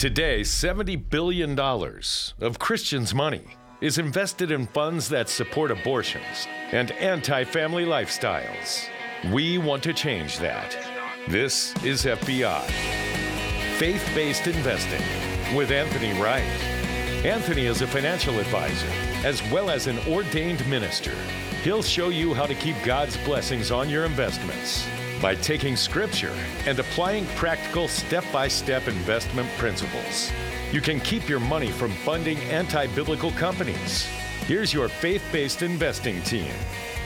Today, $70 billion of Christians' money is invested in funds that support abortions and anti family lifestyles. We want to change that. This is FBI Faith Based Investing with Anthony Wright. Anthony is a financial advisor as well as an ordained minister. He'll show you how to keep God's blessings on your investments by taking scripture and applying practical step by step investment principles. You can keep your money from funding anti biblical companies. Here's your faith based investing team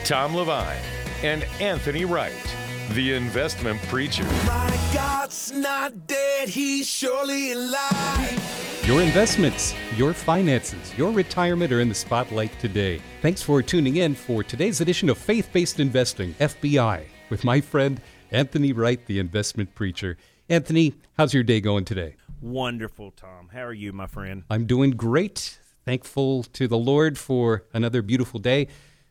Tom Levine and Anthony Wright, the investment preacher. My God's not dead, he's surely alive. Your investments, your finances, your retirement are in the spotlight today. Thanks for tuning in for today's edition of Faith Based Investing, FBI, with my friend Anthony Wright, the investment preacher. Anthony, how's your day going today? Wonderful, Tom. How are you, my friend? I'm doing great. Thankful to the Lord for another beautiful day.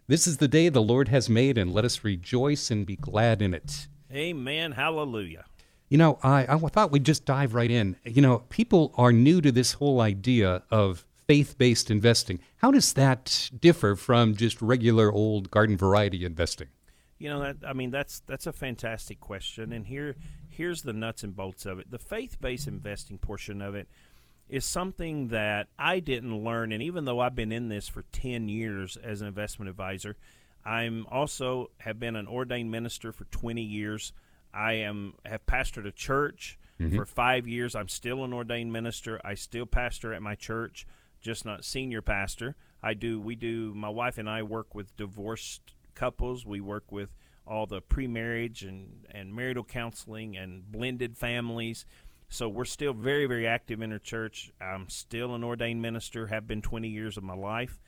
This is the day the Lord has made, and let us rejoice and be glad in it. Amen. Hallelujah. You know, I, I thought we'd just dive right in. You know, people are new to this whole idea of faith based investing. How does that differ from just regular old garden variety investing? You know that I mean that's that's a fantastic question, and here here's the nuts and bolts of it. The faith based investing portion of it is something that I didn't learn, and even though I've been in this for ten years as an investment advisor, I'm also have been an ordained minister for twenty years. I am have pastored a church mm-hmm. for five years. I'm still an ordained minister. I still pastor at my church, just not senior pastor. I do. We do. My wife and I work with divorced couples. We work with all the pre-marriage and, and marital counseling and blended families. So we're still very, very active in our church. I'm still an ordained minister, have been 20 years of my life.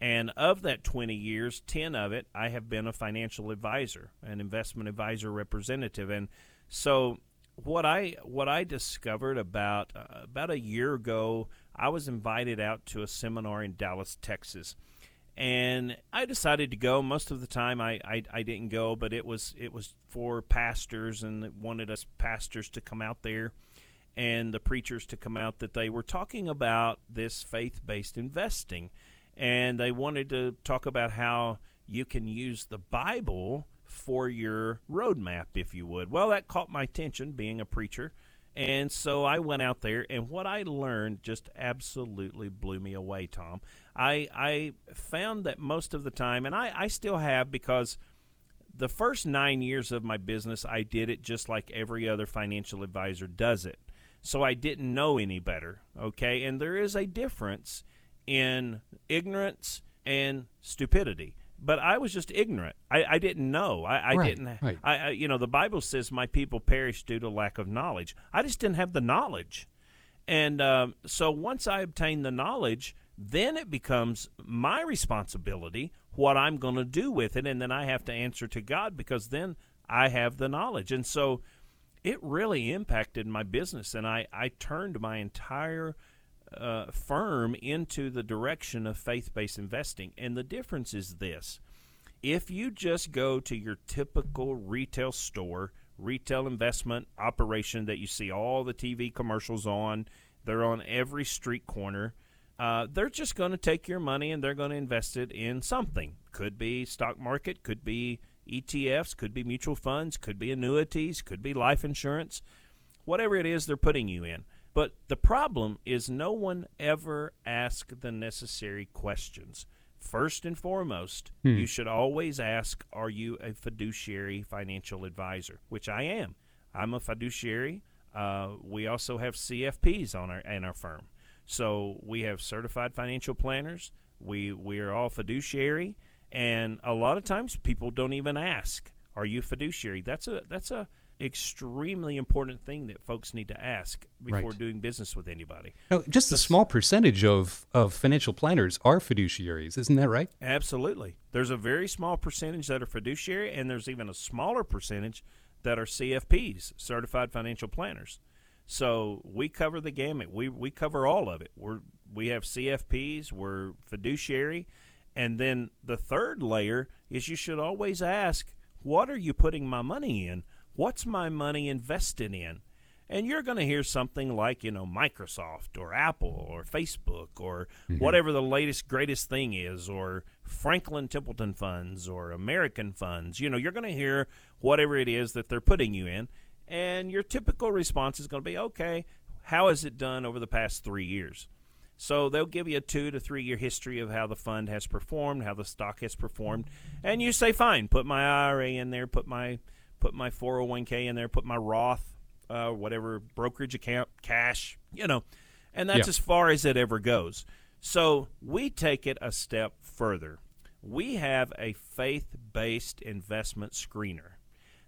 And of that 20 years, 10 of it, I have been a financial advisor, an investment advisor representative. And so what I what I discovered about uh, about a year ago, I was invited out to a seminar in Dallas, Texas and I decided to go. Most of the time, I, I, I didn't go, but it was it was for pastors, and wanted us pastors to come out there, and the preachers to come out. That they were talking about this faith based investing, and they wanted to talk about how you can use the Bible for your roadmap, if you would. Well, that caught my attention, being a preacher. And so I went out there, and what I learned just absolutely blew me away, Tom. I I found that most of the time, and I, I still have because the first nine years of my business, I did it just like every other financial advisor does it. So I didn't know any better. Okay, and there is a difference in ignorance and stupidity. But I was just ignorant. I, I didn't know. I, I right, didn't. Right. I, I, you know, the Bible says my people perish due to lack of knowledge. I just didn't have the knowledge, and um, so once I obtained the knowledge, then it becomes my responsibility what I'm going to do with it. And then I have to answer to God because then I have the knowledge. And so it really impacted my business. And I, I turned my entire uh, firm into the direction of faith based investing. And the difference is this if you just go to your typical retail store, retail investment operation that you see all the TV commercials on, they're on every street corner uh, they're just going to take your money and they're going to invest it in something. Could be stock market, could be ETFs, could be mutual funds, could be annuities, could be life insurance, whatever it is they're putting you in. But the problem is no one ever asks the necessary questions. First and foremost, hmm. you should always ask Are you a fiduciary financial advisor? Which I am. I'm a fiduciary. Uh, we also have CFPs on our in our firm. So we have certified financial planners. We we are all fiduciary, and a lot of times people don't even ask, "Are you fiduciary?" That's a that's a extremely important thing that folks need to ask before right. doing business with anybody. Just a small percentage of, of financial planners are fiduciaries, isn't that right? Absolutely. There's a very small percentage that are fiduciary, and there's even a smaller percentage that are CFPs, certified financial planners. So we cover the gamut. We we cover all of it. We're we have CFPs. We're fiduciary, and then the third layer is you should always ask, what are you putting my money in? What's my money invested in? and you're going to hear something like you know Microsoft or Apple or Facebook or mm-hmm. whatever the latest greatest thing is or Franklin Templeton funds or American funds. You know, you're going to hear whatever it is that they're putting you in, and your typical response is going to be, okay, how has it done over the past three years? So they'll give you a two to three year history of how the fund has performed, how the stock has performed, and you say, fine, put my IRA in there, put my put my 401k in there, put my Roth, uh, whatever brokerage account, cash, you know, and that's yeah. as far as it ever goes. So we take it a step further. We have a faith based investment screener.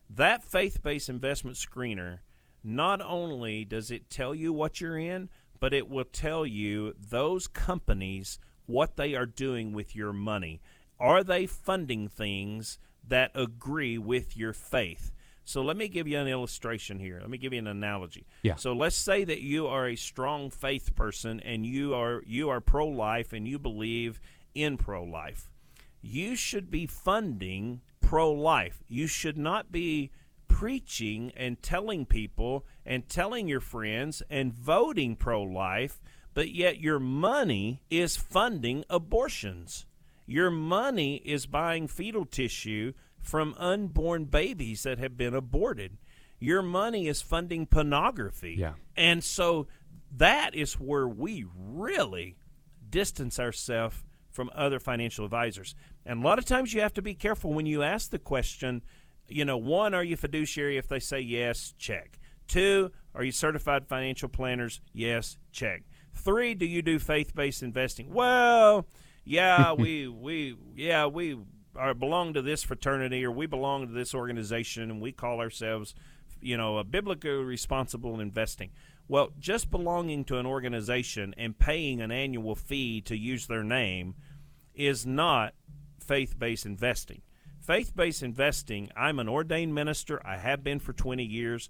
That faith based investment screener not only does it tell you what you're in, but it will tell you those companies what they are doing with your money. Are they funding things that agree with your faith? So let me give you an illustration here. Let me give you an analogy. Yeah. So let's say that you are a strong faith person and you are you are pro life and you believe in pro life. You should be funding pro life. You should not be preaching and telling people and telling your friends and voting pro life, but yet your money is funding abortions. Your money is buying fetal tissue from unborn babies that have been aborted. Your money is funding pornography. Yeah. And so that is where we really distance ourselves from other financial advisors. And a lot of times you have to be careful when you ask the question, you know, one, are you fiduciary? If they say yes, check. Two, are you certified financial planners? Yes, check. Three, do you do faith based investing? Well, yeah, we we yeah we are belong to this fraternity or we belong to this organization and we call ourselves, you know, a biblically responsible investing. Well, just belonging to an organization and paying an annual fee to use their name is not faith based investing. Faith based investing, I'm an ordained minister. I have been for 20 years.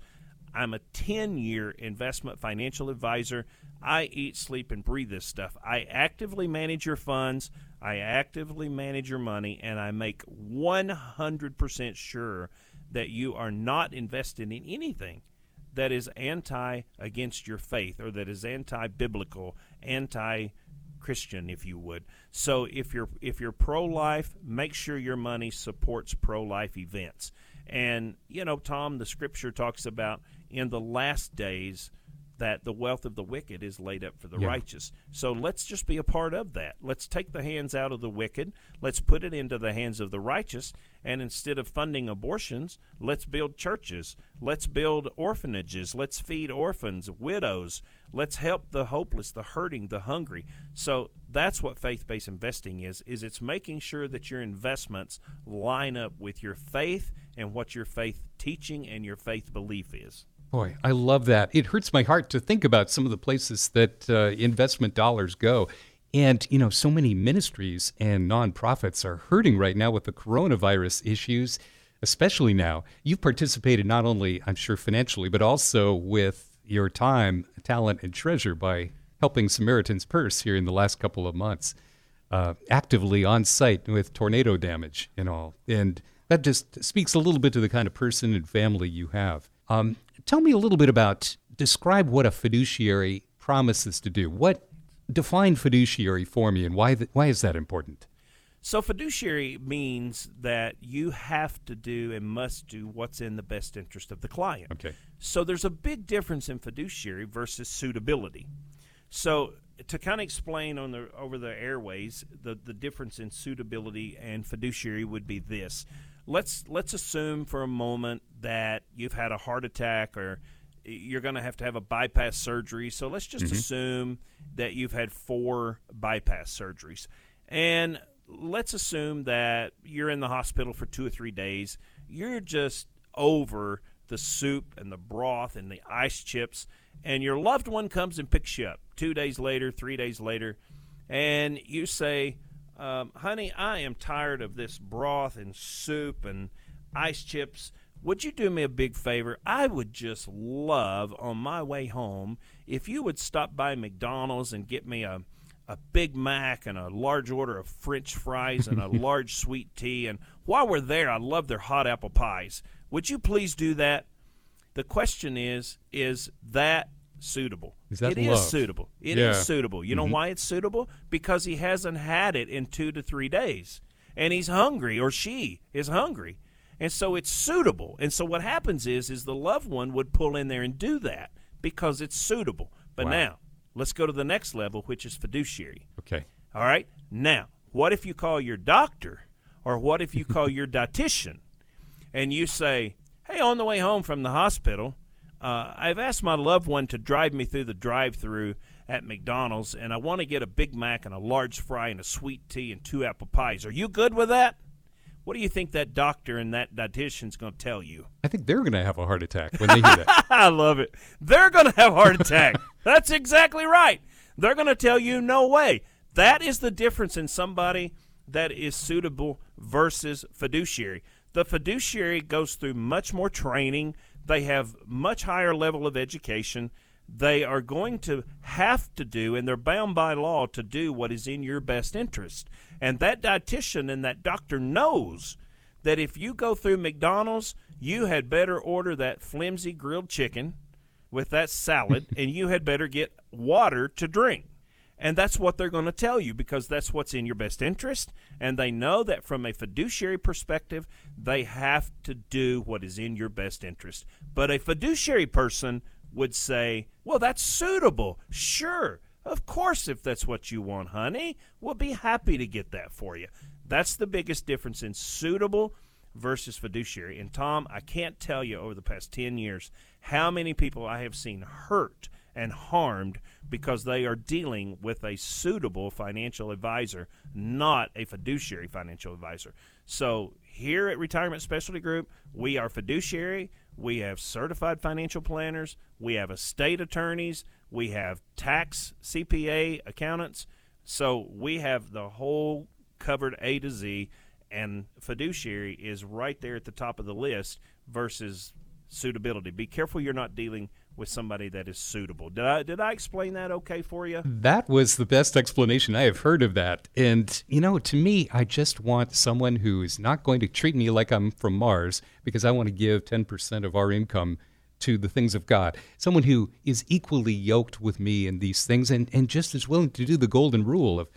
I'm a 10 year investment financial advisor. I eat, sleep, and breathe this stuff. I actively manage your funds, I actively manage your money, and I make 100% sure that you are not invested in anything that is anti against your faith or that is anti biblical, anti Christian, if you would. So if you're if you're pro life, make sure your money supports pro life events. And you know, Tom, the scripture talks about in the last days that the wealth of the wicked is laid up for the yeah. righteous. So let's just be a part of that. Let's take the hands out of the wicked. Let's put it into the hands of the righteous. And instead of funding abortions, let's build churches. Let's build orphanages. Let's feed orphans, widows. Let's help the hopeless, the hurting, the hungry. So that's what faith-based investing is is it's making sure that your investments line up with your faith and what your faith teaching and your faith belief is. Boy, I love that. It hurts my heart to think about some of the places that uh, investment dollars go. And, you know, so many ministries and nonprofits are hurting right now with the coronavirus issues, especially now. You've participated not only, I'm sure, financially, but also with your time, talent, and treasure by helping Samaritan's Purse here in the last couple of months, uh, actively on site with tornado damage and all. And that just speaks a little bit to the kind of person and family you have. Um, Tell me a little bit about describe what a fiduciary promises to do. What define fiduciary for me, and why th- why is that important? So fiduciary means that you have to do and must do what's in the best interest of the client. Okay. So there's a big difference in fiduciary versus suitability. So to kind of explain on the over the airways the the difference in suitability and fiduciary would be this let's let's assume for a moment that you've had a heart attack or you're going to have to have a bypass surgery. So let's just mm-hmm. assume that you've had four bypass surgeries. And let's assume that you're in the hospital for 2 or 3 days. You're just over the soup and the broth and the ice chips and your loved one comes and picks you up 2 days later, 3 days later, and you say, um, honey, I am tired of this broth and soup and ice chips. Would you do me a big favor? I would just love on my way home if you would stop by McDonald's and get me a a Big Mac and a large order of French fries and a large sweet tea. And while we're there, I love their hot apple pies. Would you please do that? The question is, is that suitable? Is that It is suitable. It is Yeah. Mm-hmm. suitable. You know why it's suitable? Because he hasn't had it in two to three days, and he's hungry, or she is hungry, and so it's suitable. And so what happens is, is the loved one would pull in there and do that because it's suitable. But Wow. now let's go to the next level, which is fiduciary. Okay. All right. Now, what if you call your doctor, or what if you call your dietitian, and you say, "Hey, on the way home from the hospital, uh, I've asked my loved one to drive me through the drive-through at McDonald's, and I want to get a Big Mac and a large fry and a sweet tea and two apple pies. Are you good with that?" What do you think that doctor and that dietitian's going to tell you? I think they're going to have a heart attack when they hear that. I love it. They're going to have a heart attack. That's exactly right. They're going to tell you no way. That is the difference in somebody that is suitable versus fiduciary. The fiduciary goes through much more training. They have much higher level of education. They are going to have to do, and they're bound by law to do what is in your best interest. And that dietitian and that doctor knows that if you go through McDonald's, you had better order that flimsy grilled chicken with that salad, and you had better get water to drink. And that's what they're going to tell you because that's what's in your best interest. And they know that from a fiduciary perspective, they have to do what is in your best interest. But a fiduciary person would say, Well, that's suitable. Sure. Of course, if that's what you want, honey, we'll be happy to get that for you. That's the biggest difference in suitable versus fiduciary. And Tom, I can't tell you over the past 10 years how many people I have seen hurt and harmed because they are dealing with a suitable financial advisor, not a fiduciary financial advisor. So, here at Retirement Specialty Group, we are fiduciary, we have certified financial planners, we have estate attorneys, we have tax CPA accountants. So, we have the whole covered A to Z, and fiduciary is right there at the top of the list versus suitability. Be careful you're not dealing with somebody that is suitable. Did I did I explain that okay for you? That was the best explanation I have heard of that. And, you know, to me, I just want someone who is not going to treat me like I'm from Mars because I want to give 10% of our income to the things of God. Someone who is equally yoked with me in these things and, and just as willing to do the golden rule of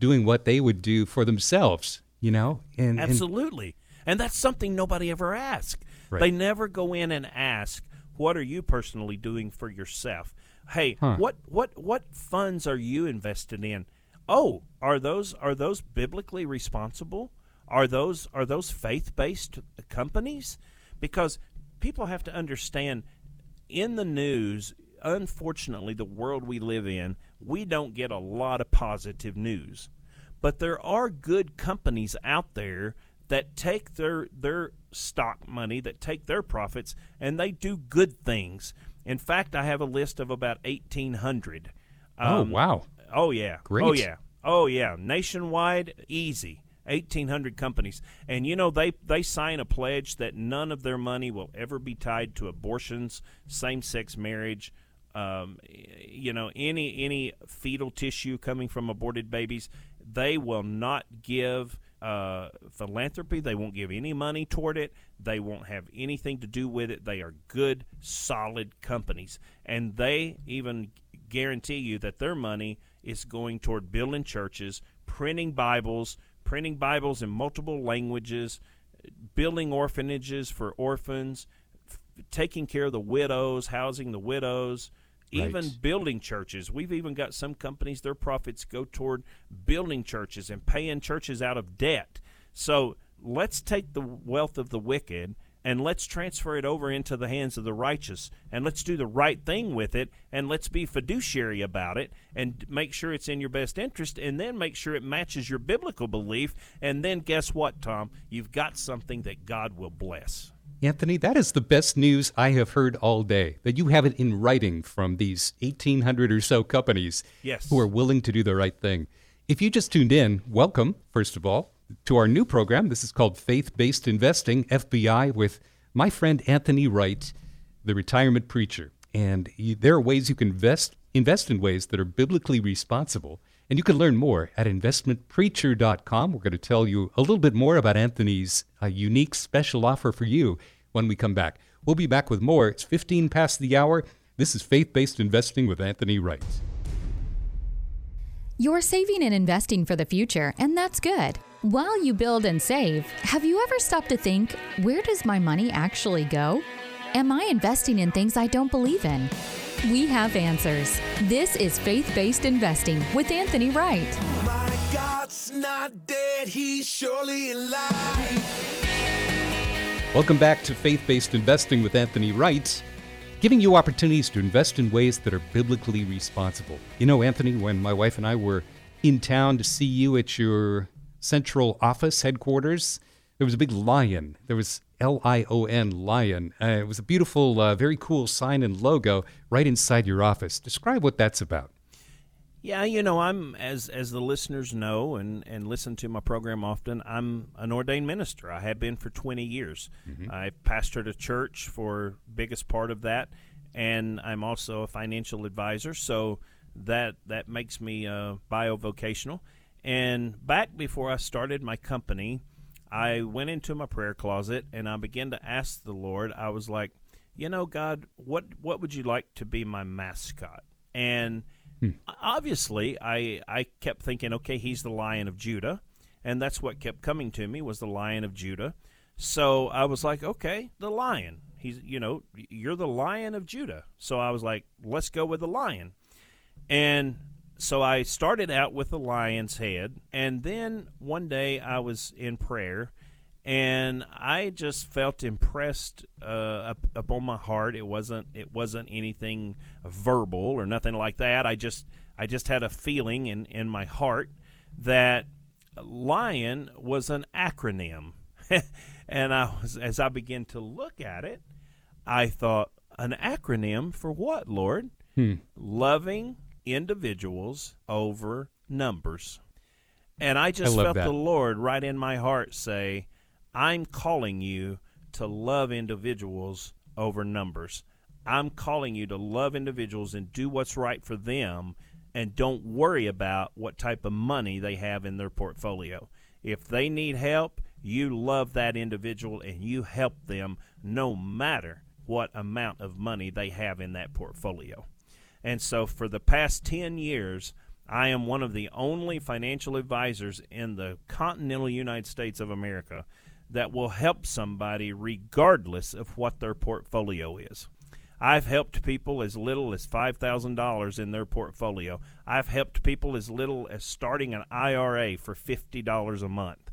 doing what they would do for themselves, you know? And, and Absolutely. And that's something nobody ever asks. Right. They never go in and ask, "What are you personally doing for yourself?" Hey, Huh. what what what funds are you invested in? Oh, are those are those biblically responsible? Are those are those faith-based companies? Because people have to understand in the news, unfortunately, the world we live in, we don't get a lot of positive news. But there are good companies out there that take their their stock money, that take their profits, and they do good things. In fact, I have a list of about eighteen hundred. oh, wow. Oh yeah. Great. Oh yeah. Oh yeah. Nationwide, easy. 1800 companies and you know they they sign a pledge that none of their money will ever be tied to abortions same-sex marriage um, you know any any fetal tissue coming from aborted babies they will not give uh, philanthropy. They won't give any money toward it. They won't have anything to do with it. They are good solid companies. And they even guarantee you that their money is going toward building churches, printing Bibles, printing Bibles in multiple languages, building orphanages for orphans, f- taking care of the widows, housing the widows, even Right. building churches. We've even got some companies, their profits go toward building churches and paying churches out of debt. So let's take the wealth of the wicked and let's transfer it over into the hands of the righteous and let's do the right thing with it and let's be fiduciary about it and make sure it's in your best interest and then make sure it matches your biblical belief and then guess what tom you've got something that god will bless Anthony, that is the best news I have heard all day. That you have it in writing from these 1,800 or so companies Yes. who are willing to do the right thing. If you just tuned in, welcome, first of all, to our new program. This is called Faith Based Investing, FBI, with my friend Anthony Wright, the retirement preacher. And you, there are ways you can invest, invest in ways that are biblically responsible. And you can learn more at investmentpreacher.com. We're going to tell you a little bit more about Anthony's uh, unique special offer for you when we come back. We'll be back with more. It's 15 past the hour. This is Faith Based Investing with Anthony Wright. You're saving and investing for the future, and that's good. While you build and save, have you ever stopped to think, where does my money actually go? Am I investing in things I don't believe in? We have answers. This is Faith Based Investing with Anthony Wright. My God's not dead, he's surely alive. Welcome back to Faith Based Investing with Anthony Wright, giving you opportunities to invest in ways that are biblically responsible. You know, Anthony, when my wife and I were in town to see you at your central office headquarters, there was a big lion. There was L I O N, lion. Uh, it was a beautiful, uh, very cool sign and logo right inside your office. Describe what that's about. Yeah, you know, I'm as as the listeners know and and listen to my program often. I'm an ordained minister. I have been for 20 years. Mm-hmm. I pastored a church for biggest part of that, and I'm also a financial advisor. So that that makes me uh, bivocational. And back before I started my company, I went into my prayer closet and I began to ask the Lord. I was like, you know, God, what what would you like to be my mascot? And hmm. obviously, I I kept thinking, okay, he's the Lion of Judah, and that's what kept coming to me was the Lion of Judah. So I was like, okay, the lion. He's, you know, you're the Lion of Judah. So I was like, let's go with the lion. And so I started out with the lion's head, and then one day I was in prayer, and I just felt impressed uh, up, upon my heart. It wasn't it wasn't anything verbal or nothing like that. I just I just had a feeling in in my heart that lion was an acronym, and I was as I began to look at it, I thought an acronym for what, Lord? Loving individuals over numbers. And I just love felt that. the Lord right in my heart say, I'm calling you to love individuals over numbers. I'm calling you to love individuals and do what's right for them and don't worry about what type of money they have in their portfolio. If they need help, you love that individual and you help them no matter what amount of money they have in that portfolio. And so for the past 10 years, I am one of the only financial advisors in the continental United States of America that will help somebody regardless of what their portfolio is. I've helped people as little as $5,000 in their portfolio. I've helped people as little as starting an IRA for $50 a month.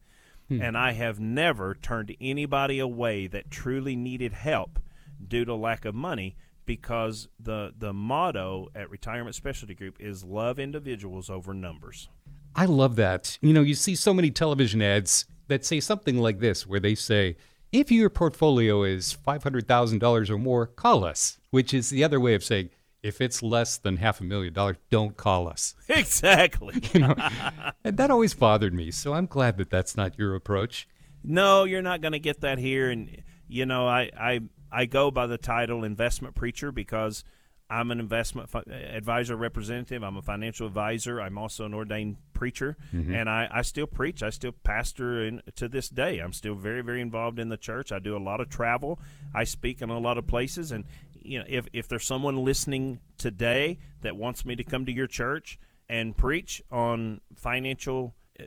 Hmm. And I have never turned anybody away that truly needed help due to lack of money because the the motto at Retirement Specialty Group is love individuals over numbers. I love that. You know, you see so many television ads that say something like this, where they say, if your portfolio is $500,000 or more, call us, which is the other way of saying, if it's less than half a million dollars, don't call us. Exactly. You know, and that always bothered me. So I'm glad that that's not your approach. No, you're not going to get that here. And you know, I, I I go by the title investment preacher because I'm an investment fi- advisor representative. I'm a financial advisor. I'm also an ordained preacher, and I, I still preach. I still pastor in, to this day. I'm still very very involved in the church. I do a lot of travel. I speak in a lot of places, and you know, if if there's someone listening today that wants me to come to your church and preach on financial uh,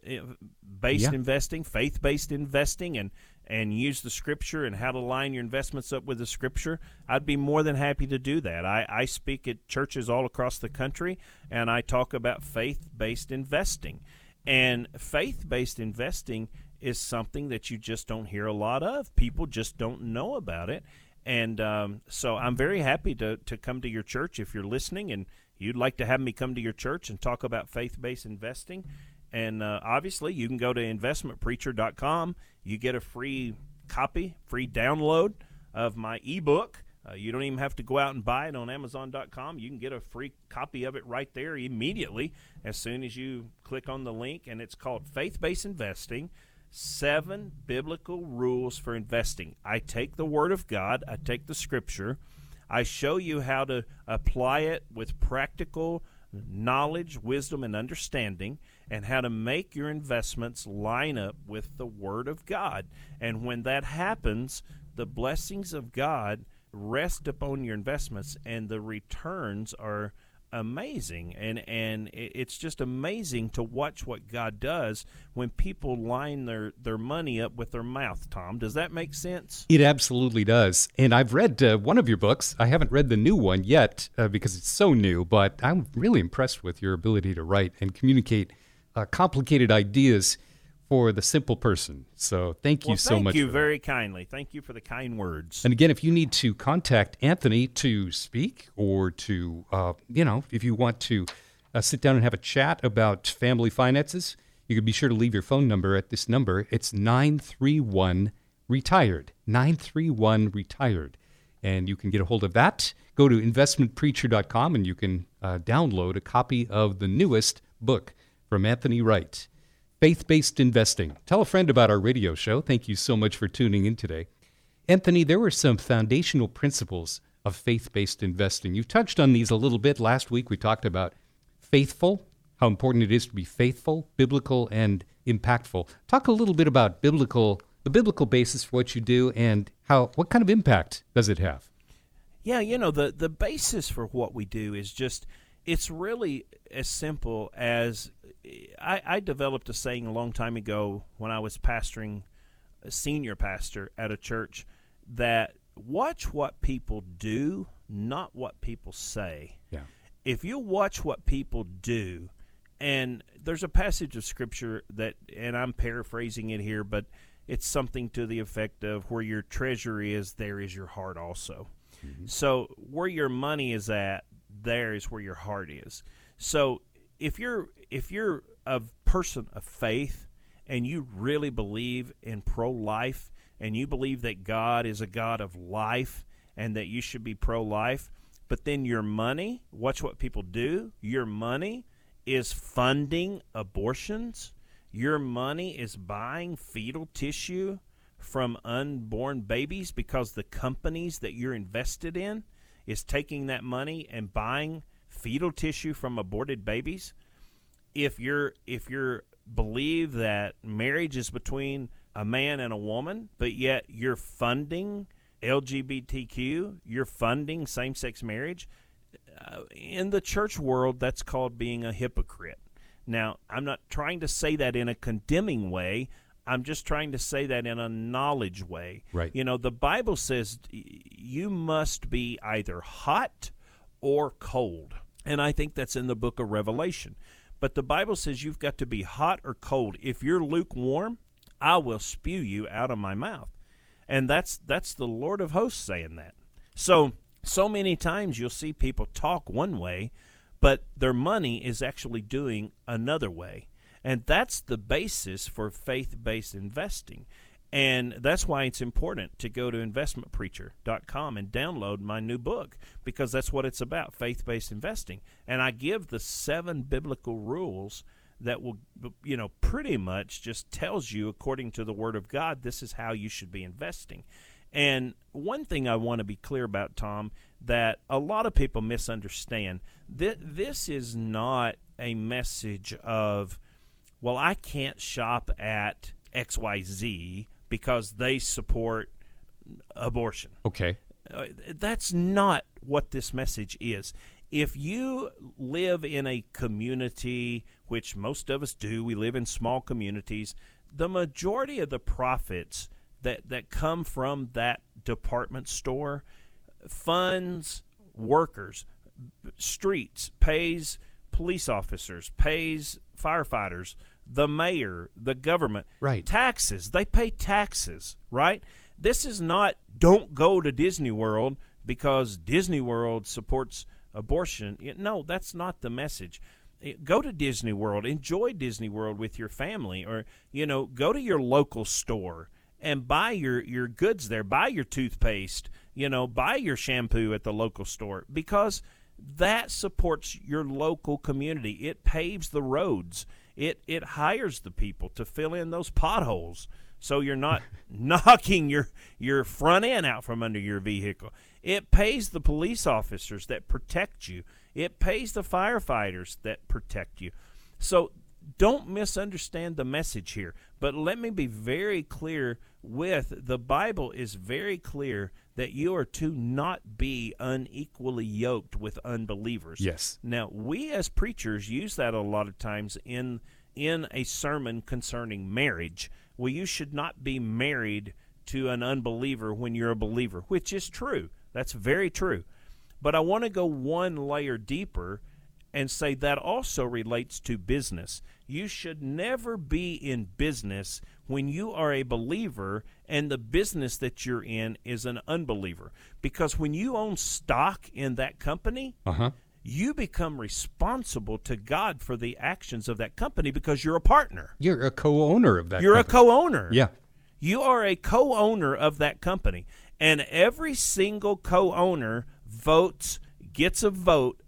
based Yeah. investing, faith based investing, and and use the scripture and how to line your investments up with the scripture, I'd be more than happy to do that. I, I speak at churches all across the country and I talk about faith based investing. And faith based investing is something that you just don't hear a lot of. People just don't know about it. And um, so I'm very happy to, to come to your church if you're listening and you'd like to have me come to your church and talk about faith based investing. And uh, obviously, you can go to investmentpreacher.com. You get a free copy, free download of my ebook. Uh, you don't even have to go out and buy it on Amazon.com. You can get a free copy of it right there immediately as soon as you click on the link. And it's called Faith Based Investing Seven Biblical Rules for Investing. I take the Word of God, I take the Scripture, I show you how to apply it with practical knowledge, wisdom, and understanding, and how to make your investments line up with the Word of God. And when that happens, the blessings of God rest upon your investments, and the returns are amazing. And and it's just amazing to watch what God does when people line their their money up with their mouth Tom. Does that make sense? It absolutely does. And I've read uh, one of your books. I haven't read the new one yet uh, because it's so new but I'm really impressed with your ability to write and communicate uh, complicated ideas for the simple person. So thank you well, so thank much. Thank you very kindly. Thank you for the kind words. And again, if you need to contact Anthony to speak or to, uh, you know, if you want to uh, sit down and have a chat about family finances, you can be sure to leave your phone number at this number. It's 931 retired. 931 retired. And you can get a hold of that. Go to investmentpreacher.com and you can uh, download a copy of the newest book from Anthony Wright faith based investing. Tell a friend about our radio show. Thank you so much for tuning in today. Anthony, there were some foundational principles of faith based investing. You touched on these a little bit. Last week we talked about faithful, how important it is to be faithful, biblical, and impactful. Talk a little bit about biblical, the biblical basis for what you do, and how what kind of impact does it have? Yeah, you know the the basis for what we do is just it's really as simple as I, I, developed a saying a long time ago when I was pastoring, a senior pastor at a church, that watch what people do, not what people say. Yeah. If you watch what people do, and there's a passage of scripture that, and I'm paraphrasing it here, but it's something to the effect of where your treasure is, there is your heart also. Mm-hmm. So where your money is at, there is where your heart is. So if you're if you're a person of faith and you really believe in pro life and you believe that God is a God of life and that you should be pro life, but then your money, watch what people do, your money is funding abortions, your money is buying fetal tissue from unborn babies because the companies that you're invested in is taking that money and buying fetal tissue from aborted babies, if you're if you're believe that marriage is between a man and a woman, but yet you're funding LGBTQ, you're funding same-sex marriage, uh, in the church world that's called being a hypocrite. Now, I'm not trying to say that in a condemning way. I'm just trying to say that in a knowledge way. Right. You know, the Bible says you must be either hot or cold. And I think that's in the book of Revelation. But the Bible says you've got to be hot or cold. If you're lukewarm, I will spew you out of my mouth. And that's that's the Lord of hosts saying that. So so many times you'll see people talk one way, but their money is actually doing another way. And that's the basis for faith-based investing. And that's why it's important to go to investmentpreacher.com and download my new book because that's what it's about faith based investing. And I give the seven biblical rules that will, you know, pretty much just tells you, according to the Word of God, this is how you should be investing. And one thing I want to be clear about, Tom, that a lot of people misunderstand that this is not a message of, well, I can't shop at XYZ because they support abortion. Okay. Uh, that's not what this message is. If you live in a community, which most of us do, we live in small communities, the majority of the profits that, that come from that department store funds workers, streets, pays police officers, pays firefighters, the mayor, the government. Right. Taxes. They pay taxes, right? This is not don't go to Disney World because Disney World supports abortion. No, that's not the message. Go to Disney World, enjoy Disney World with your family, or you know, go to your local store and buy your your goods there. Buy your toothpaste, you know, buy your shampoo at the local store because that supports your local community. It paves the roads it it hires the people to fill in those potholes so you're not knocking your your front end out from under your vehicle. It pays the police officers that protect you. It pays the firefighters that protect you. So don't misunderstand the message here. But let me be very clear with the Bible is very clear that you are to not be unequally yoked with unbelievers. Yes. Now, we as preachers use that a lot of times in in a sermon concerning marriage. Well, you should not be married to an unbeliever when you're a believer, which is true. That's very true. But I want to go one layer deeper and say that also relates to business. You should never be in business when you are a believer and the business that you're in is an unbeliever. Because when you own stock in that company, Uh-huh. you become responsible to God for the actions of that company because you're a partner. You're a co-owner of that. You're a co-owner. Yeah. You are a co-owner of that company, and every single co-owner votes gets a vote.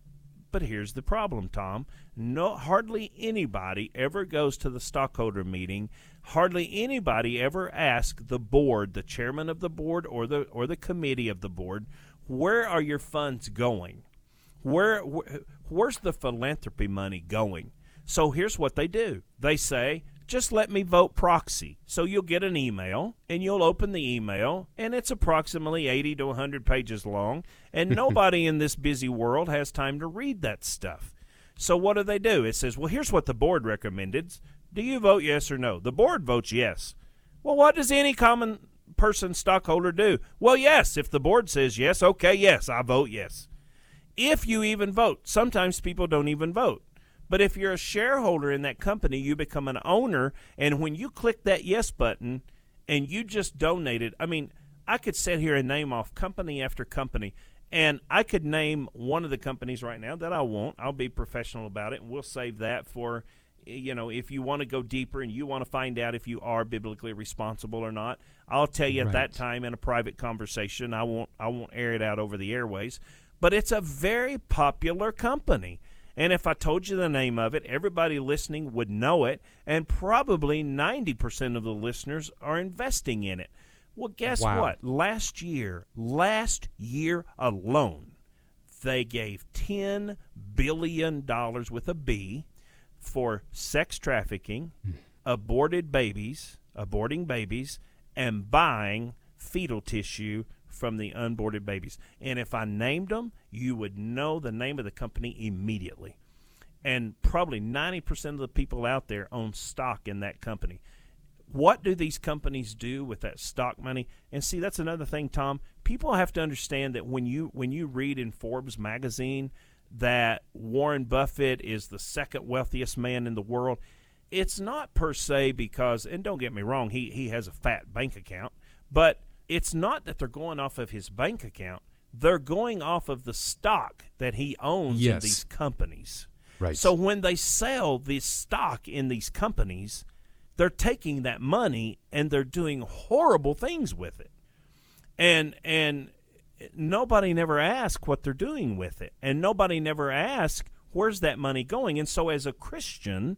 But here's the problem, Tom. No, hardly anybody ever goes to the stockholder meeting. Hardly anybody ever asks the board, the chairman of the board, or the or the committee of the board, where are your funds going? Where, where where's the philanthropy money going? So here's what they do. They say, just let me vote proxy. So you'll get an email and you'll open the email and it's approximately 80 to 100 pages long and nobody in this busy world has time to read that stuff. So what do they do? It says, "Well, here's what the board recommended. Do you vote yes or no?" The board votes yes. Well, what does any common person stockholder do? Well, yes, if the board says yes, okay, yes, I vote yes if you even vote. Sometimes people don't even vote. But if you're a shareholder in that company, you become an owner. And when you click that yes button and you just donated, I mean, I could sit here and name off company after company. And I could name one of the companies right now that I won't. I'll be professional about it, and we'll save that for, you know, if you want to go deeper and you want to find out if you are biblically responsible or not. I'll tell you at that time in a private conversation. I won't. I won't air it out over the airways but it's a very popular company. And if I told you the name of it, everybody listening would know it, and probably 90% of the listeners are investing in it. Well, guess Wow. what? Last year, last year alone, they gave $10 billion with a B for sex trafficking, hmm. aborted babies, aborting babies, and buying fetal tissue from the unboarded babies. And if I named them, you would know the name of the company immediately. And probably 90% of the people out there own stock in that company. What do these companies do with that stock money? And see, that's another thing, Tom. People have to understand that when you when you read in Forbes magazine that Warren Buffett is the second wealthiest man in the world, it's not per se because and don't get me wrong, he he has a fat bank account, but it's not that they're going off of his bank account. They're going off of the stock that he owns in these companies. Right. So when they sell this stock in these companies, they're taking that money and they're doing horrible things with it. And and nobody never asks what they're doing with it. And nobody never asks where's that money going. And so as a Christian,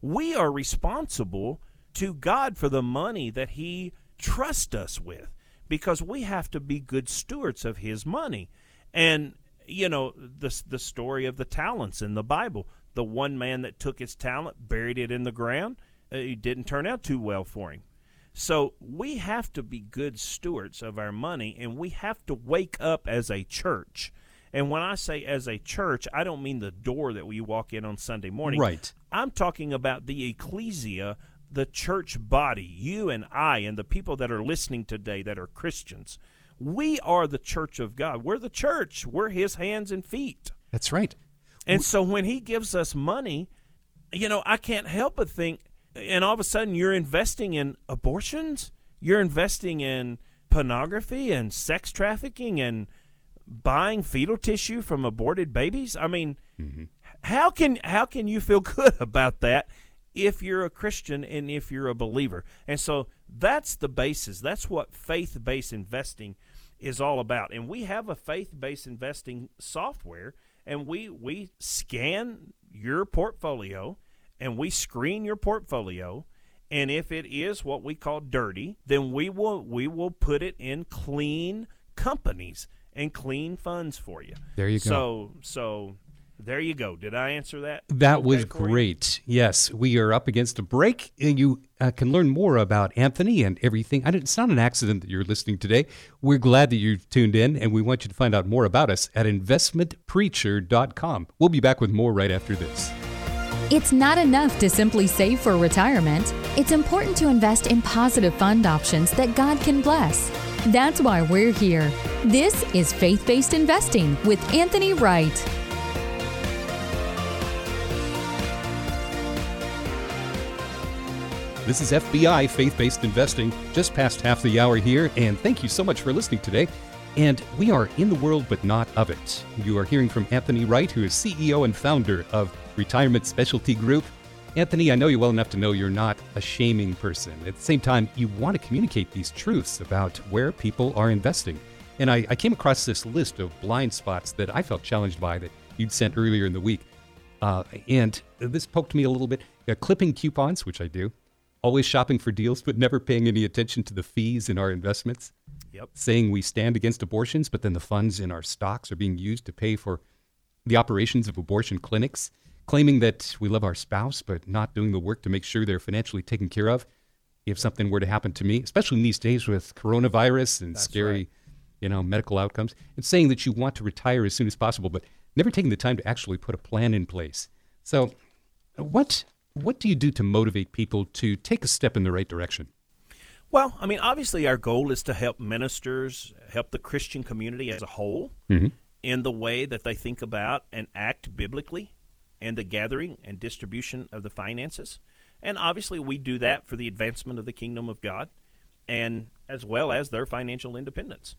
we are responsible to God for the money that he trusts us with because we have to be good stewards of his money. And you know the the story of the talents in the Bible. The one man that took his talent, buried it in the ground, uh, it didn't turn out too well for him. So we have to be good stewards of our money, and we have to wake up as a church. And when I say as a church, I don't mean the door that we walk in on Sunday morning. Right. I'm talking about the ecclesia, the church body, you and I, and the people that are listening today that are Christians. We are the church of God. We're the church. We're His hands and feet. That's right. And so when He gives us money, you know, I can't help but think, and all of a sudden you're investing in abortions, you're investing in pornography and sex trafficking and buying fetal tissue from aborted babies. I mean, mm-hmm. how can how can you feel good about that if you're a Christian and if you're a believer? And so that's the basis. That's what faith-based investing is all about. And we have a faith-based investing software and we we scan your portfolio and we screen your portfolio and if it is what we call dirty, then we will we will put it in clean companies and clean funds for you. There you go. So so There you go. Did I answer that? That okay was great. Yes, we are up against a break, and you uh, can learn more about Anthony and everything. I didn't. It's not an accident that you're listening today. We're glad that you've tuned in, and we want you to find out more about us at investmentpreacher.com. We'll be back with more right after this. It's not enough to simply save for retirement. It's important to invest in positive fund options that God can bless. That's why we're here. This is Faith Based Investing with Anthony Wright. This is FBI Faith Based Investing, just past half the hour here, and thank you so much for listening today. And we are in the world, but not of it. You are hearing from Anthony Wright, who is CEO and founder of Retirement Specialty Group. Anthony, I know you well enough to know you're not a shaming person. At the same time, you want to communicate these truths about where people are investing. And I, I came across this list of blind spots that I felt challenged by that you'd sent earlier in the week. Uh, and this poked me a little bit. Uh, clipping coupons, which I do, always shopping for deals, but never paying any attention to the fees in our investments. Yep. Saying we stand against abortions, but then the funds in our stocks are being used to pay for the operations of abortion clinics. Claiming that we love our spouse, but not doing the work to make sure they're financially taken care of if something were to happen to me, especially in these days with coronavirus and That's scary, right. you know, medical outcomes. And saying that you want to retire as soon as possible, but never taking the time to actually put a plan in place. So, what what do you do to motivate people to take a step in the right direction? Well, I mean, obviously, our goal is to help ministers, help the Christian community as a whole Mm-hmm. in the way that they think about and act biblically and the gathering and distribution of the finances. And obviously, we do that for the advancement of the kingdom of God and as well as their financial independence.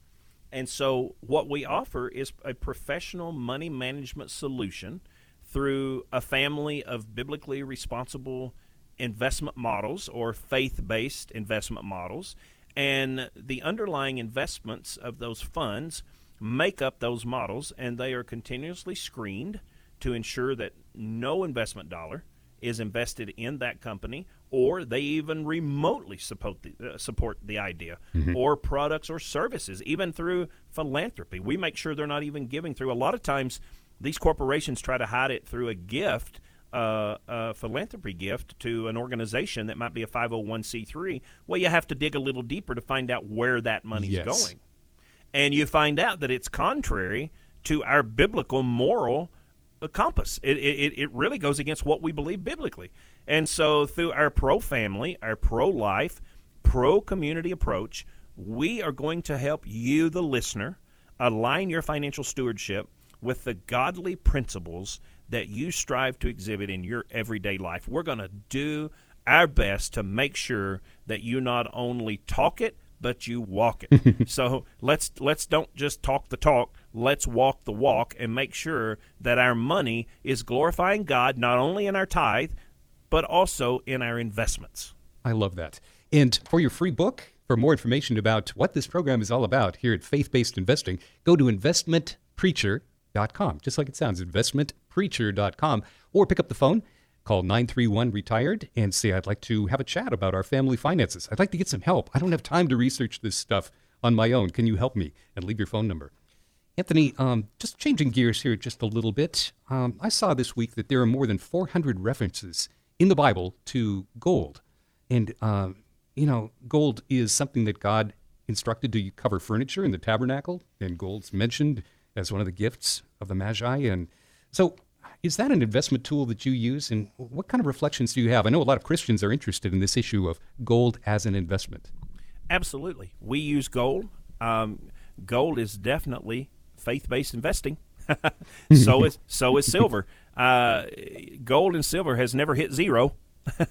And so, what we offer is a professional money management solution through a family of biblically responsible investment models or faith based investment models. And the underlying investments of those funds make up those models, and they are continuously screened to ensure that no investment dollar is invested in that company or they even remotely support the, uh, support the idea or products or services even through philanthropy we make sure they're not even giving through a lot of times these corporations try to hide it through a gift uh, a philanthropy gift to an organization that might be a 501c3 well you have to dig a little deeper to find out where that money's Yes. going and you find out that it's contrary to our biblical moral uh, compass. It, it, it really goes against what we believe biblically. And so, through our pro family, our pro life, pro community approach, we are going to help you, the listener, align your financial stewardship with the godly principles that you strive to exhibit in your everyday life. We're going to do our best to make sure that you not only talk it, but you walk it. so let's let's don't just talk the talk. Let's walk the walk and make sure that our money is glorifying God not only in our tithe, but also in our investments. I love that. And for your free book, for more information about what this program is all about here at Faith Based Investing, go to investmentpreacher.com, just like it sounds, investmentpreacher.com, or pick up the phone, call 931 Retired, and say, I'd like to have a chat about our family finances. I'd like to get some help. I don't have time to research this stuff on my own. Can you help me? And leave your phone number. Anthony, um, just changing gears here just a little bit. Um, I saw this week that there are more than 400 references in the Bible to gold. And, uh, you know, gold is something that God instructed to cover furniture in the tabernacle, and gold's mentioned as one of the gifts of the Magi. And so, is that an investment tool that you use? And what kind of reflections do you have? I know a lot of Christians are interested in this issue of gold as an investment. Absolutely. We use gold. Um, gold is definitely faith-based investing. so is so is silver. Uh, gold and silver has never hit zero.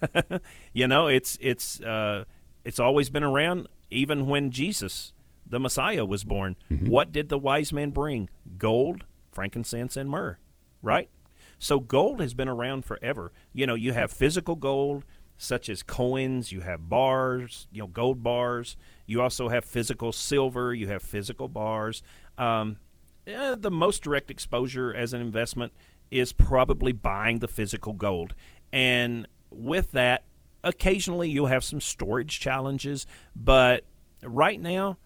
you know, it's it's uh, it's always been around. Even when Jesus, the Messiah, was born, what did the wise men bring? Gold, frankincense, and myrrh. Right. So gold has been around forever. You know, you have physical gold, such as coins. You have bars. You know, gold bars. You also have physical silver. You have physical bars. Um, eh, the most direct exposure as an investment is probably buying the physical gold. And with that, occasionally you'll have some storage challenges, but right now,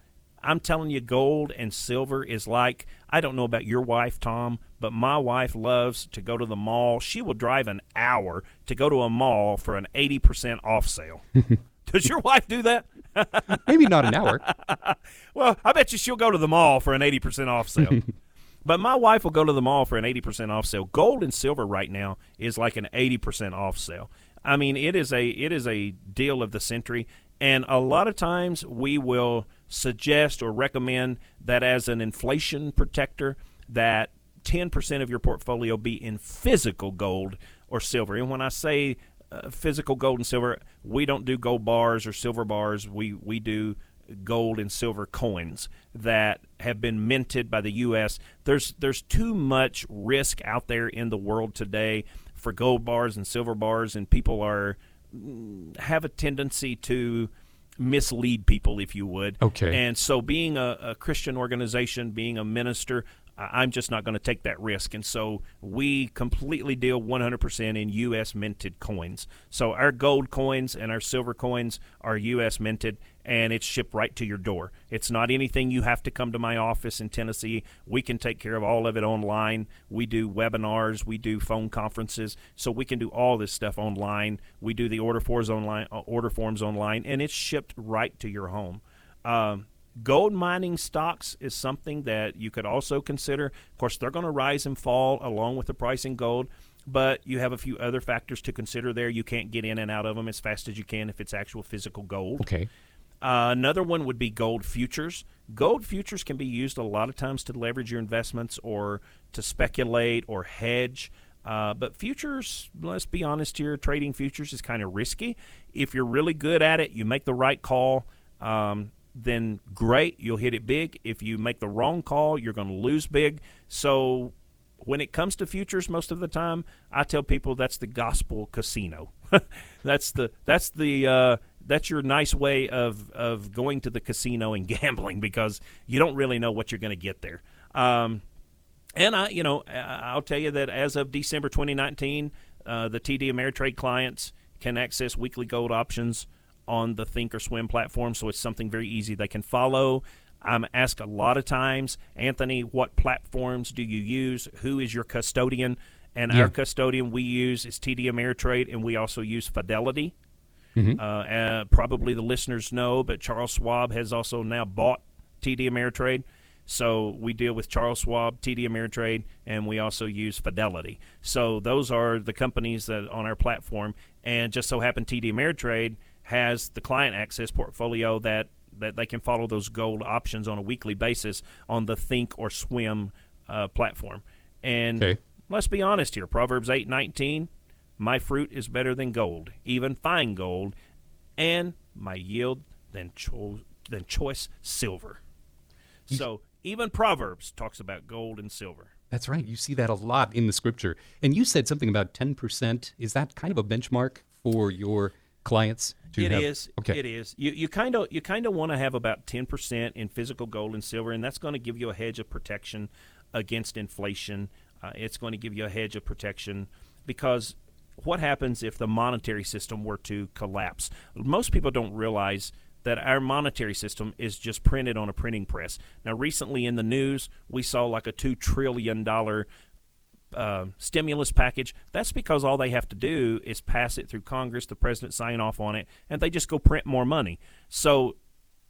I'm telling you, gold and silver is like I don't know about your wife, Tom, but my wife loves to go to the mall. She will drive an hour to go to a mall for an 80% off sale. Does your wife do that? Maybe not an hour. well, I bet you she'll go to the mall for an 80% off sale. but my wife will go to the mall for an 80% off sale. Gold and silver right now is like an 80% off sale. I mean, it is a it is a deal of the century and a lot of times we will suggest or recommend that as an inflation protector that 10% of your portfolio be in physical gold or silver. And when I say uh, physical gold and silver, we don't do gold bars or silver bars. We we do gold and silver coins that have been minted by the U.S. There's there's too much risk out there in the world today for gold bars and silver bars, and people are mm, have a tendency to mislead people, if you would. Okay. And so, being a, a Christian organization, being a minister, I'm just not going to take that risk. And so we completely deal 100% in U.S. minted coins. So our gold coins and our silver coins are U.S. minted, and it's shipped right to your door. It's not anything you have to come to my office in Tennessee. We can take care of all of it online. We do webinars, we do phone conferences, so we can do all this stuff online. We do the order forms online, uh, order forms online, and it's shipped right to your home. Um, Gold mining stocks is something that you could also consider. Of course, they're going to rise and fall along with the price in gold, but you have a few other factors to consider there. You can't get in and out of them as fast as you can if it's actual physical gold. Okay. Uh, another one would be gold futures. Gold futures can be used a lot of times to leverage your investments or to speculate or hedge. Uh, but futures, let's be honest here, trading futures is kind of risky. If you're really good at it, you make the right call. Um, then great, you'll hit it big. If you make the wrong call, you're going to lose big. So when it comes to futures most of the time, I tell people that's the gospel casino. that's the that's the uh, that's your nice way of of going to the casino and gambling because you don't really know what you're going to get there. Um, and I, you know, I'll tell you that as of December 2019, uh, the TD Ameritrade clients can access weekly gold options on the Thinkorswim platform, so it's something very easy they can follow. I'm asked a lot of times, Anthony, what platforms do you use? Who is your custodian? And yeah. our custodian we use is TD Ameritrade, and we also use Fidelity. Mm-hmm. Uh, uh, probably the listeners know, but Charles Schwab has also now bought TD Ameritrade. So we deal with Charles Schwab, TD Ameritrade, and we also use Fidelity. So those are the companies that on our platform. And just so happen TD Ameritrade – has the client access portfolio that that they can follow those gold options on a weekly basis on the Think or Swim uh, platform. And okay. let's be honest here, Proverbs eight nineteen, my fruit is better than gold, even fine gold, and my yield than cho- than choice silver. So even Proverbs talks about gold and silver. That's right. You see that a lot in the scripture. And you said something about 10%. Is that kind of a benchmark for your clients? It have, is. Okay. It is. You you kind of you kind of want to have about ten percent in physical gold and silver, and that's going to give you a hedge of protection against inflation. Uh, it's going to give you a hedge of protection because what happens if the monetary system were to collapse? Most people don't realize that our monetary system is just printed on a printing press. Now, recently in the news, we saw like a two trillion dollar uh, stimulus package, that's because all they have to do is pass it through Congress, the president sign off on it, and they just go print more money. So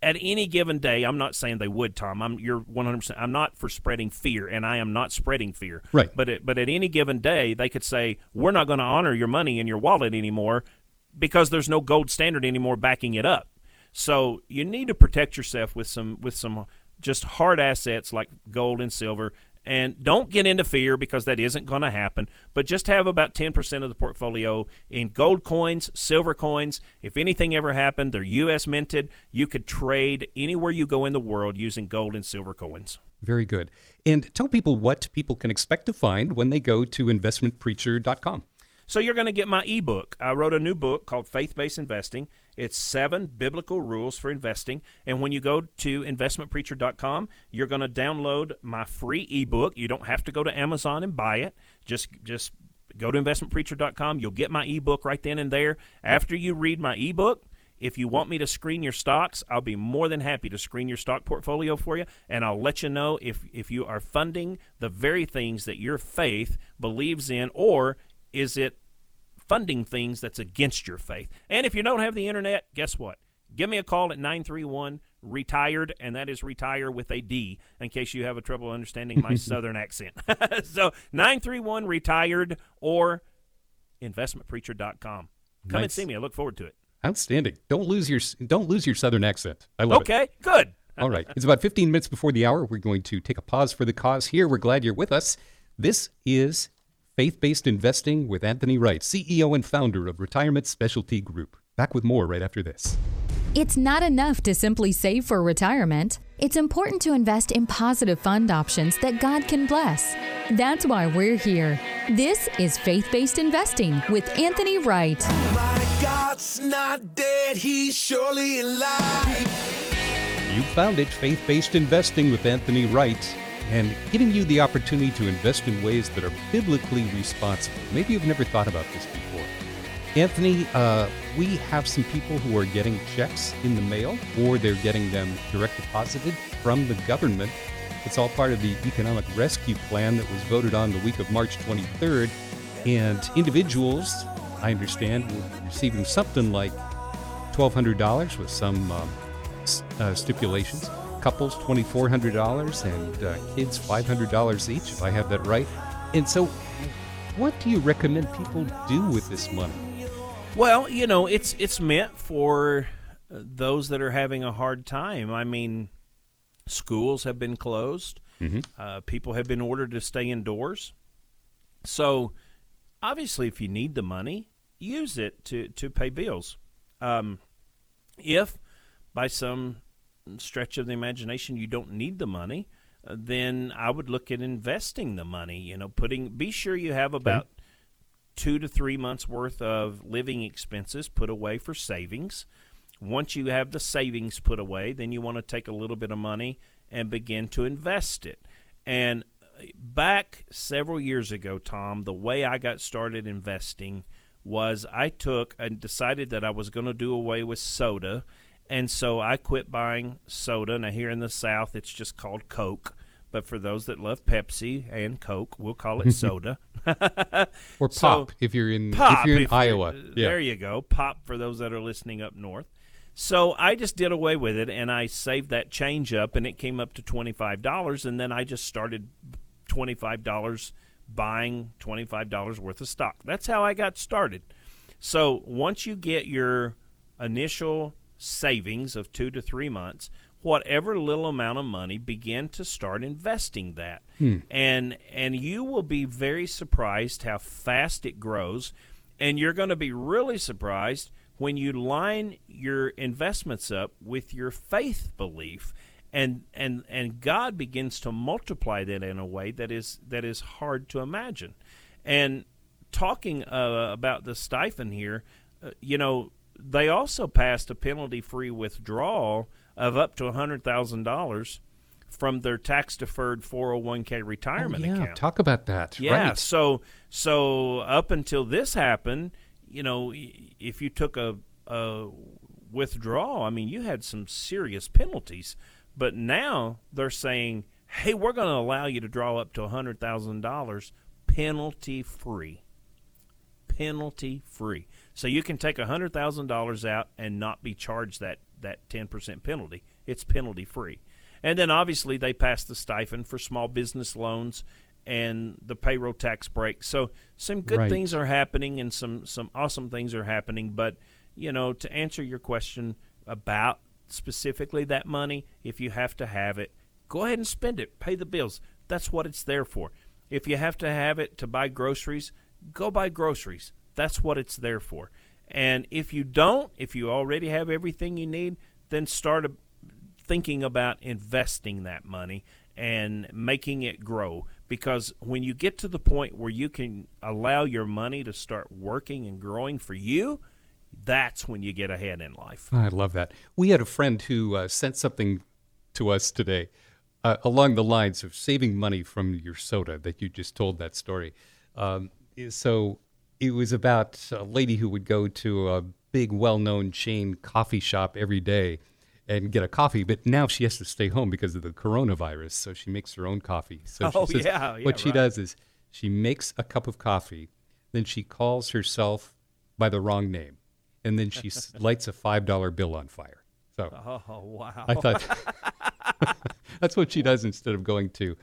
at any given day, I'm not saying they would, Tom. I'm you're 100. percent I'm not for spreading fear, and I am not spreading fear. Right. But it, but at any given day, they could say we're not going to honor your money in your wallet anymore because there's no gold standard anymore backing it up. So you need to protect yourself with some with some just hard assets like gold and silver and don't get into fear because that isn't going to happen, but just have about 10% of the portfolio in gold coins, silver coins. If anything ever happened, they're U.S. minted. You could trade anywhere you go in the world using gold and silver coins. Very good. And tell people what people can expect to find when they go to investmentpreacher.com. So you're going to get my ebook. I wrote a new book called Faith Based Investing. It's seven biblical rules for investing. And when you go to investmentpreacher.com, you're going to download my free ebook. You don't have to go to Amazon and buy it. Just just go to investmentpreacher.com. You'll get my ebook right then and there. After you read my ebook, If you want me to screen your stocks, I'll be more than happy to screen your stock portfolio for you, and I'll let you know if, if you are funding the very things that your faith believes in, or is it funding things that's against your faith. And if you don't have the internet, guess what? Give me a call at 931 retired, and that is retire with a D in case you have a trouble understanding my southern accent. so 931 retired or investmentpreacher.com. Come Nice. and see me. I look forward to it. Outstanding. Don't lose your don't lose your southern accent. I love it. Okay, good. All right. It's about 15 minutes before the hour. We're going to take a pause for the cause here. We're glad you're with us. This is Faith Based Investing with Anthony Wright, CEO and founder of Retirement Specialty Group. Back with more right after this. It's not enough to simply save for retirement. It's important to invest in positive fund options that God can bless. That's why we're here. This is Faith Based Investing with Anthony Wright. My God's not dead, he's surely alive. You founded Faith Based Investing with Anthony Wright and giving you the opportunity to invest in ways that are biblically responsible. Maybe you've never thought about this before. Anthony, uh, we have some people who are getting checks in the mail or they're getting them direct deposited from the government. It's all part of the economic rescue plan that was voted on the week of March 23rd. And individuals, I understand, will be receiving something like $1,200 with some um, uh, stipulations. Couples $2,400 and uh, kids $500 each, if I have that right. And so, what do you recommend people do with this money? Well, you know, it's it's meant for those that are having a hard time. I mean, schools have been closed. Uh, people have been ordered to stay indoors. So, obviously, if you need the money, use it to to pay bills. Um, if by some stretch of the imagination you don't need the money, uh, then I would look at investing the money. You know, putting. Be sure you have about two to three months worth of living expenses put away for savings. Once you have the savings put away, then you want to take a little bit of money and begin to invest it. And uh, back several years ago, Tom, the way I got started investing was I took and decided that I was going to do away with soda. And so I quit buying soda. Now, here in the South, it's just called Coke. But for those that love Pepsi and Coke, we'll call it soda. Or So- pop if you're in Pop if you're in if Iowa. Uh, yeah. There you go. Pop for those that are listening up north. So I just did away with it and I saved that change up and it came up to $25 and then I just started $25 buying $25 worth of stock. That's how I got started. So once you get your initial savings of 2 to 3 months, whatever little amount of money begin to start investing that. And and you will be very surprised how fast it grows and you're going to be really surprised when you line your investments up with your faith belief and and and God begins to multiply that in a way that is that is hard to imagine. And talking uh, about the stipend here, uh, you know, they also passed a penalty-free withdrawal of up to hundred thousand dollars from their tax-deferred 401k retirement Oh, yeah, account. talk about that. Yeah. Right. So so up until this happened, you know, if you took a, a withdrawal, I mean, you had some serious penalties. But now they're saying, "Hey, we're going to allow you to draw up to hundred thousand dollars penalty free." Penalty free. So you can take hundred thousand dollars out and not be charged that that ten percent penalty. It's penalty free. And then obviously they passed the stipend for small business loans and the payroll tax break. So some good Right. things are happening and some some awesome things are happening. But you know, to answer your question about specifically that money, if you have to have it, go ahead and spend it. Pay the bills. That's what it's there for. If you have to have it to buy groceries, go buy groceries. That's what it's there for. And if you don't, if you already have everything you need, then start thinking about investing that money and making it grow because when you get to the point where you can allow your money to start working and growing for you that's when you get ahead in life I love that. We had a friend who uh, sent something to us today uh, along the lines of saving money from your soda that you just told that story. Um, so it was about a lady who would go to a big, well-known chain coffee shop every day and get a coffee, but now she has to stay home because of the coronavirus. So she makes her own coffee. So Oh, says yeah, yeah, what she right. does is she makes a cup of coffee, then she calls herself by the wrong name, and then she lights a five dollar bill on fire. So Oh wow! I thought that's what she does instead of going to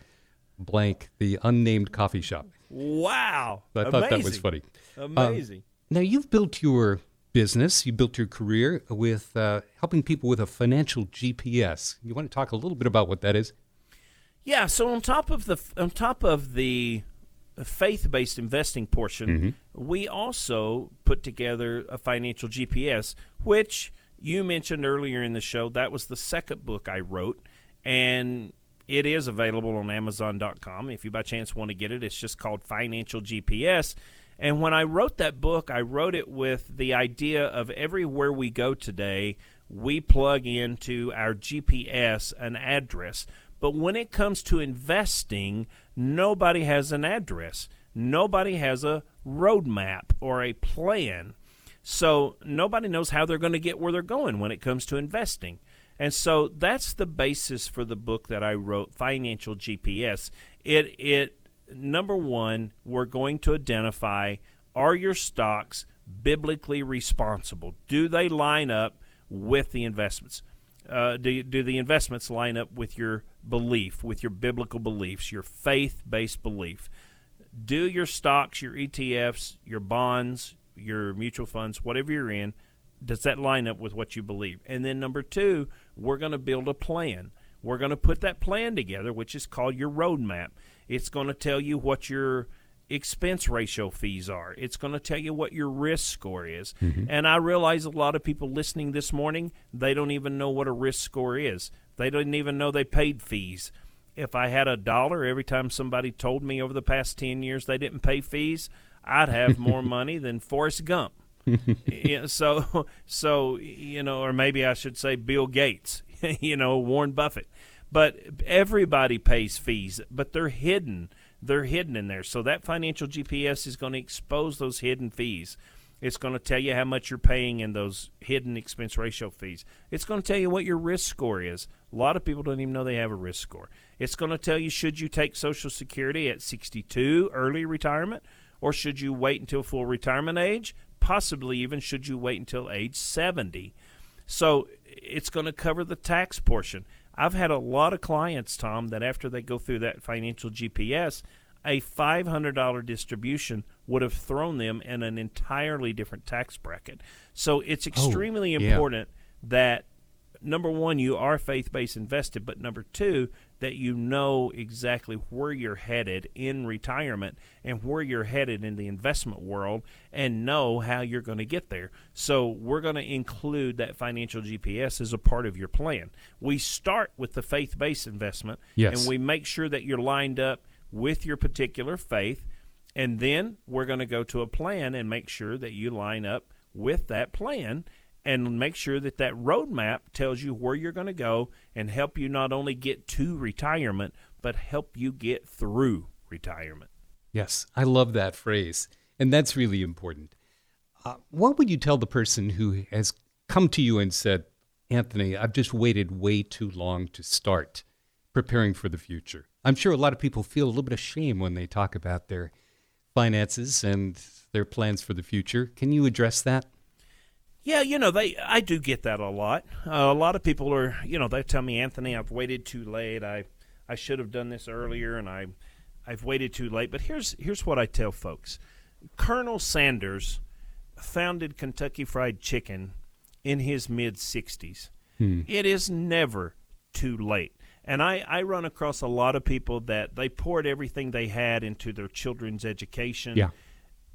blank the unnamed coffee shop. Wow! I thought that was Amazing. funny. Amazing. Now you've built your business, you built your career with uh, helping people with a financial GPS. You want to talk a little bit about what that is? Yeah. So on top of the on top of the faith-based investing portion, we also put together a financial GPS, which you mentioned earlier in the show. That was the second book I wrote, and it is available on Amazon.com. If you by chance want to get it, it's just called Financial GPS. And when I wrote that book, I wrote it with the idea of everywhere we go today, we plug into our GPS an address. But when it comes to investing, nobody has an address. Nobody has a roadmap or a plan. So nobody knows how they're going to get where they're going when it comes to investing. And so that's the basis for the book that I wrote, Financial GPS. It it number 1, we're going to identify are your stocks biblically responsible? Do they line up with the investments? Uh, do, do the investments line up with your belief, with your biblical beliefs, your faith based belief? Do your stocks, your ETFs, your bonds, your mutual funds, whatever you're in, does that line up with what you believe? And then number two, we're going to build a plan. We're going to put that plan together, which is called your roadmap. It's going to tell you what your expense ratio fees are. It's going to tell you what your risk score is. Mm-hmm. And I realize a lot of people listening this morning, they don't even know what a risk score is. They don't even know they paid fees. If I had a dollar every time somebody told me over the past 10 years they didn't pay fees, I'd have more money than Forrest Gump. yeah, so so you know, or maybe I should say Bill Gates, you know, Warren Buffett. But everybody pays fees, but they're hidden. They're hidden in there. So that financial GPS is going to expose those hidden fees. It's going to tell you how much you're paying in those hidden expense ratio fees. It's going to tell you what your risk score is. A lot of people don't even know they have a risk score. It's going to tell you should you take Social Security at 62, early retirement, or should you wait until full retirement age? Possibly even should you wait until age 70. So it's going to cover the tax portion. I've had a lot of clients, Tom, that after they go through that financial GPS, a $500 distribution would have thrown them in an entirely different tax bracket. So it's oh, extremely yeah. important that number one, you are faith based invested, but number two, that you know exactly where you're headed in retirement and where you're headed in the investment world and know how you're going to get there. So, we're going to include that financial GPS as a part of your plan. We start with the faith based investment Yes. and we make sure that you're lined up with your particular faith. And then we're going to go to a plan and make sure that you line up with that plan and make sure that that roadmap tells you where you're going to go and help you not only get to retirement, but help you get through retirement. Yes, I love that phrase. And that's really important. Uh, what would you tell the person who has come to you and said, Anthony, I've just waited way too long to start preparing for the future? I'm sure a lot of people feel a little bit of shame when they talk about their finances and their plans for the future. Can you address that? Yeah, you know, they I do get that a lot. Uh, a lot of people are, you know, they tell me, Anthony, I've waited too late. I I should have done this earlier, and I I've waited too late. But here's here's what I tell folks: Colonel Sanders founded Kentucky Fried Chicken in his mid 60s. It is never too late. And I, I run across a lot of people that they poured everything they had into their children's education. Yeah.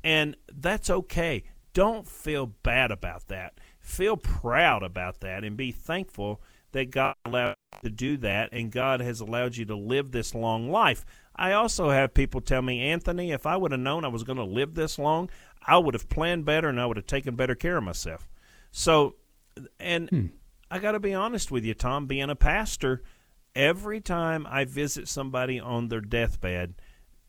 And that's okay. Don't feel bad about that. Feel proud about that and be thankful that God allowed you to do that and God has allowed you to live this long life. I also have people tell me, Anthony, if I would have known I was going to live this long, I would have planned better and I would have taken better care of myself. So, and hmm. I got to be honest with you, Tom, being a pastor, every time I visit somebody on their deathbed,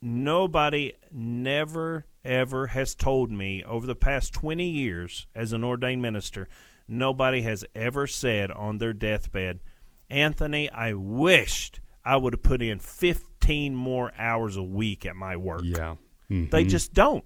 nobody never ever has told me over the past 20 years as an ordained minister, nobody has ever said on their deathbed, Anthony, I wished I would have put in 15 more hours a week at my work. Yeah. Mm-hmm. They just don't.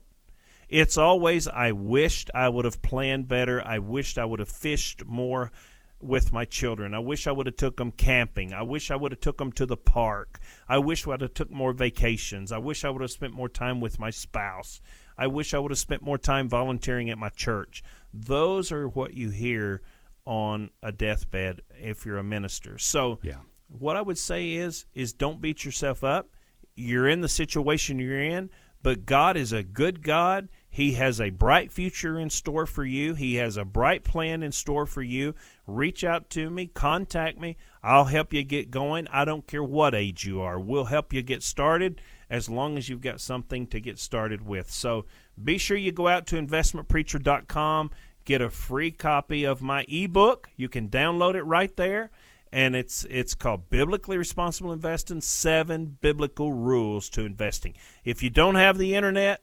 It's always, I wished I would have planned better. I wished I would have fished more with my children. I wish I would have took them camping. I wish I would have took them to the park. I wish I would have took more vacations. I wish I would have spent more time with my spouse. I wish I would have spent more time volunteering at my church. Those are what you hear on a deathbed if you're a minister. So Yeah. what I would say is is don't beat yourself up. You're in the situation you're in, but God is a good God. He has a bright future in store for you. He has a bright plan in store for you. Reach out to me, contact me. I'll help you get going. I don't care what age you are. We'll help you get started as long as you've got something to get started with. So be sure you go out to investmentpreacher.com, get a free copy of my ebook. You can download it right there and it's it's called biblically responsible investing seven biblical rules to investing if you don't have the internet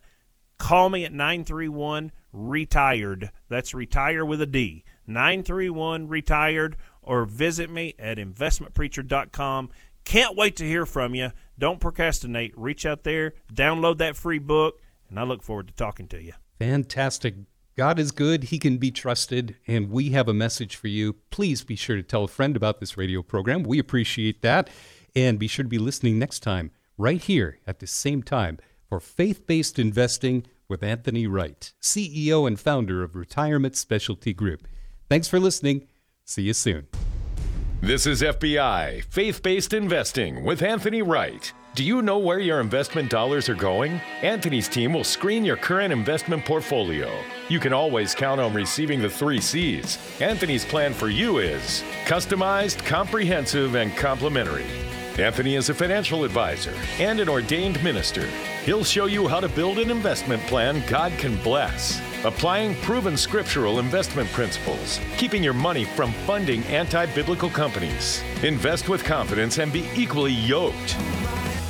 call me at 931 retired that's retire with a d 931 retired or visit me at investmentpreacher.com can't wait to hear from you don't procrastinate reach out there download that free book and i look forward to talking to you Fantastic. God is good. He can be trusted. And we have a message for you. Please be sure to tell a friend about this radio program. We appreciate that. And be sure to be listening next time, right here at the same time, for Faith Based Investing with Anthony Wright, CEO and founder of Retirement Specialty Group. Thanks for listening. See you soon. This is FBI, faith based investing with Anthony Wright. Do you know where your investment dollars are going? Anthony's team will screen your current investment portfolio. You can always count on receiving the three C's. Anthony's plan for you is customized, comprehensive, and complimentary. Anthony is a financial advisor and an ordained minister. He'll show you how to build an investment plan God can bless, applying proven scriptural investment principles, keeping your money from funding anti biblical companies. Invest with confidence and be equally yoked.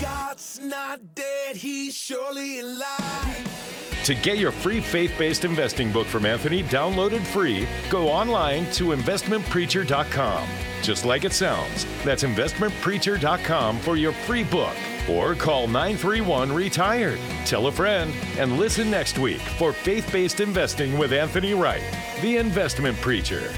God's not dead, he's surely alive. To get your free faith based investing book from Anthony downloaded free, go online to investmentpreacher.com. Just like it sounds, that's investmentpreacher.com for your free book. Or call 931 Retired. Tell a friend and listen next week for faith based investing with Anthony Wright, the investment preacher.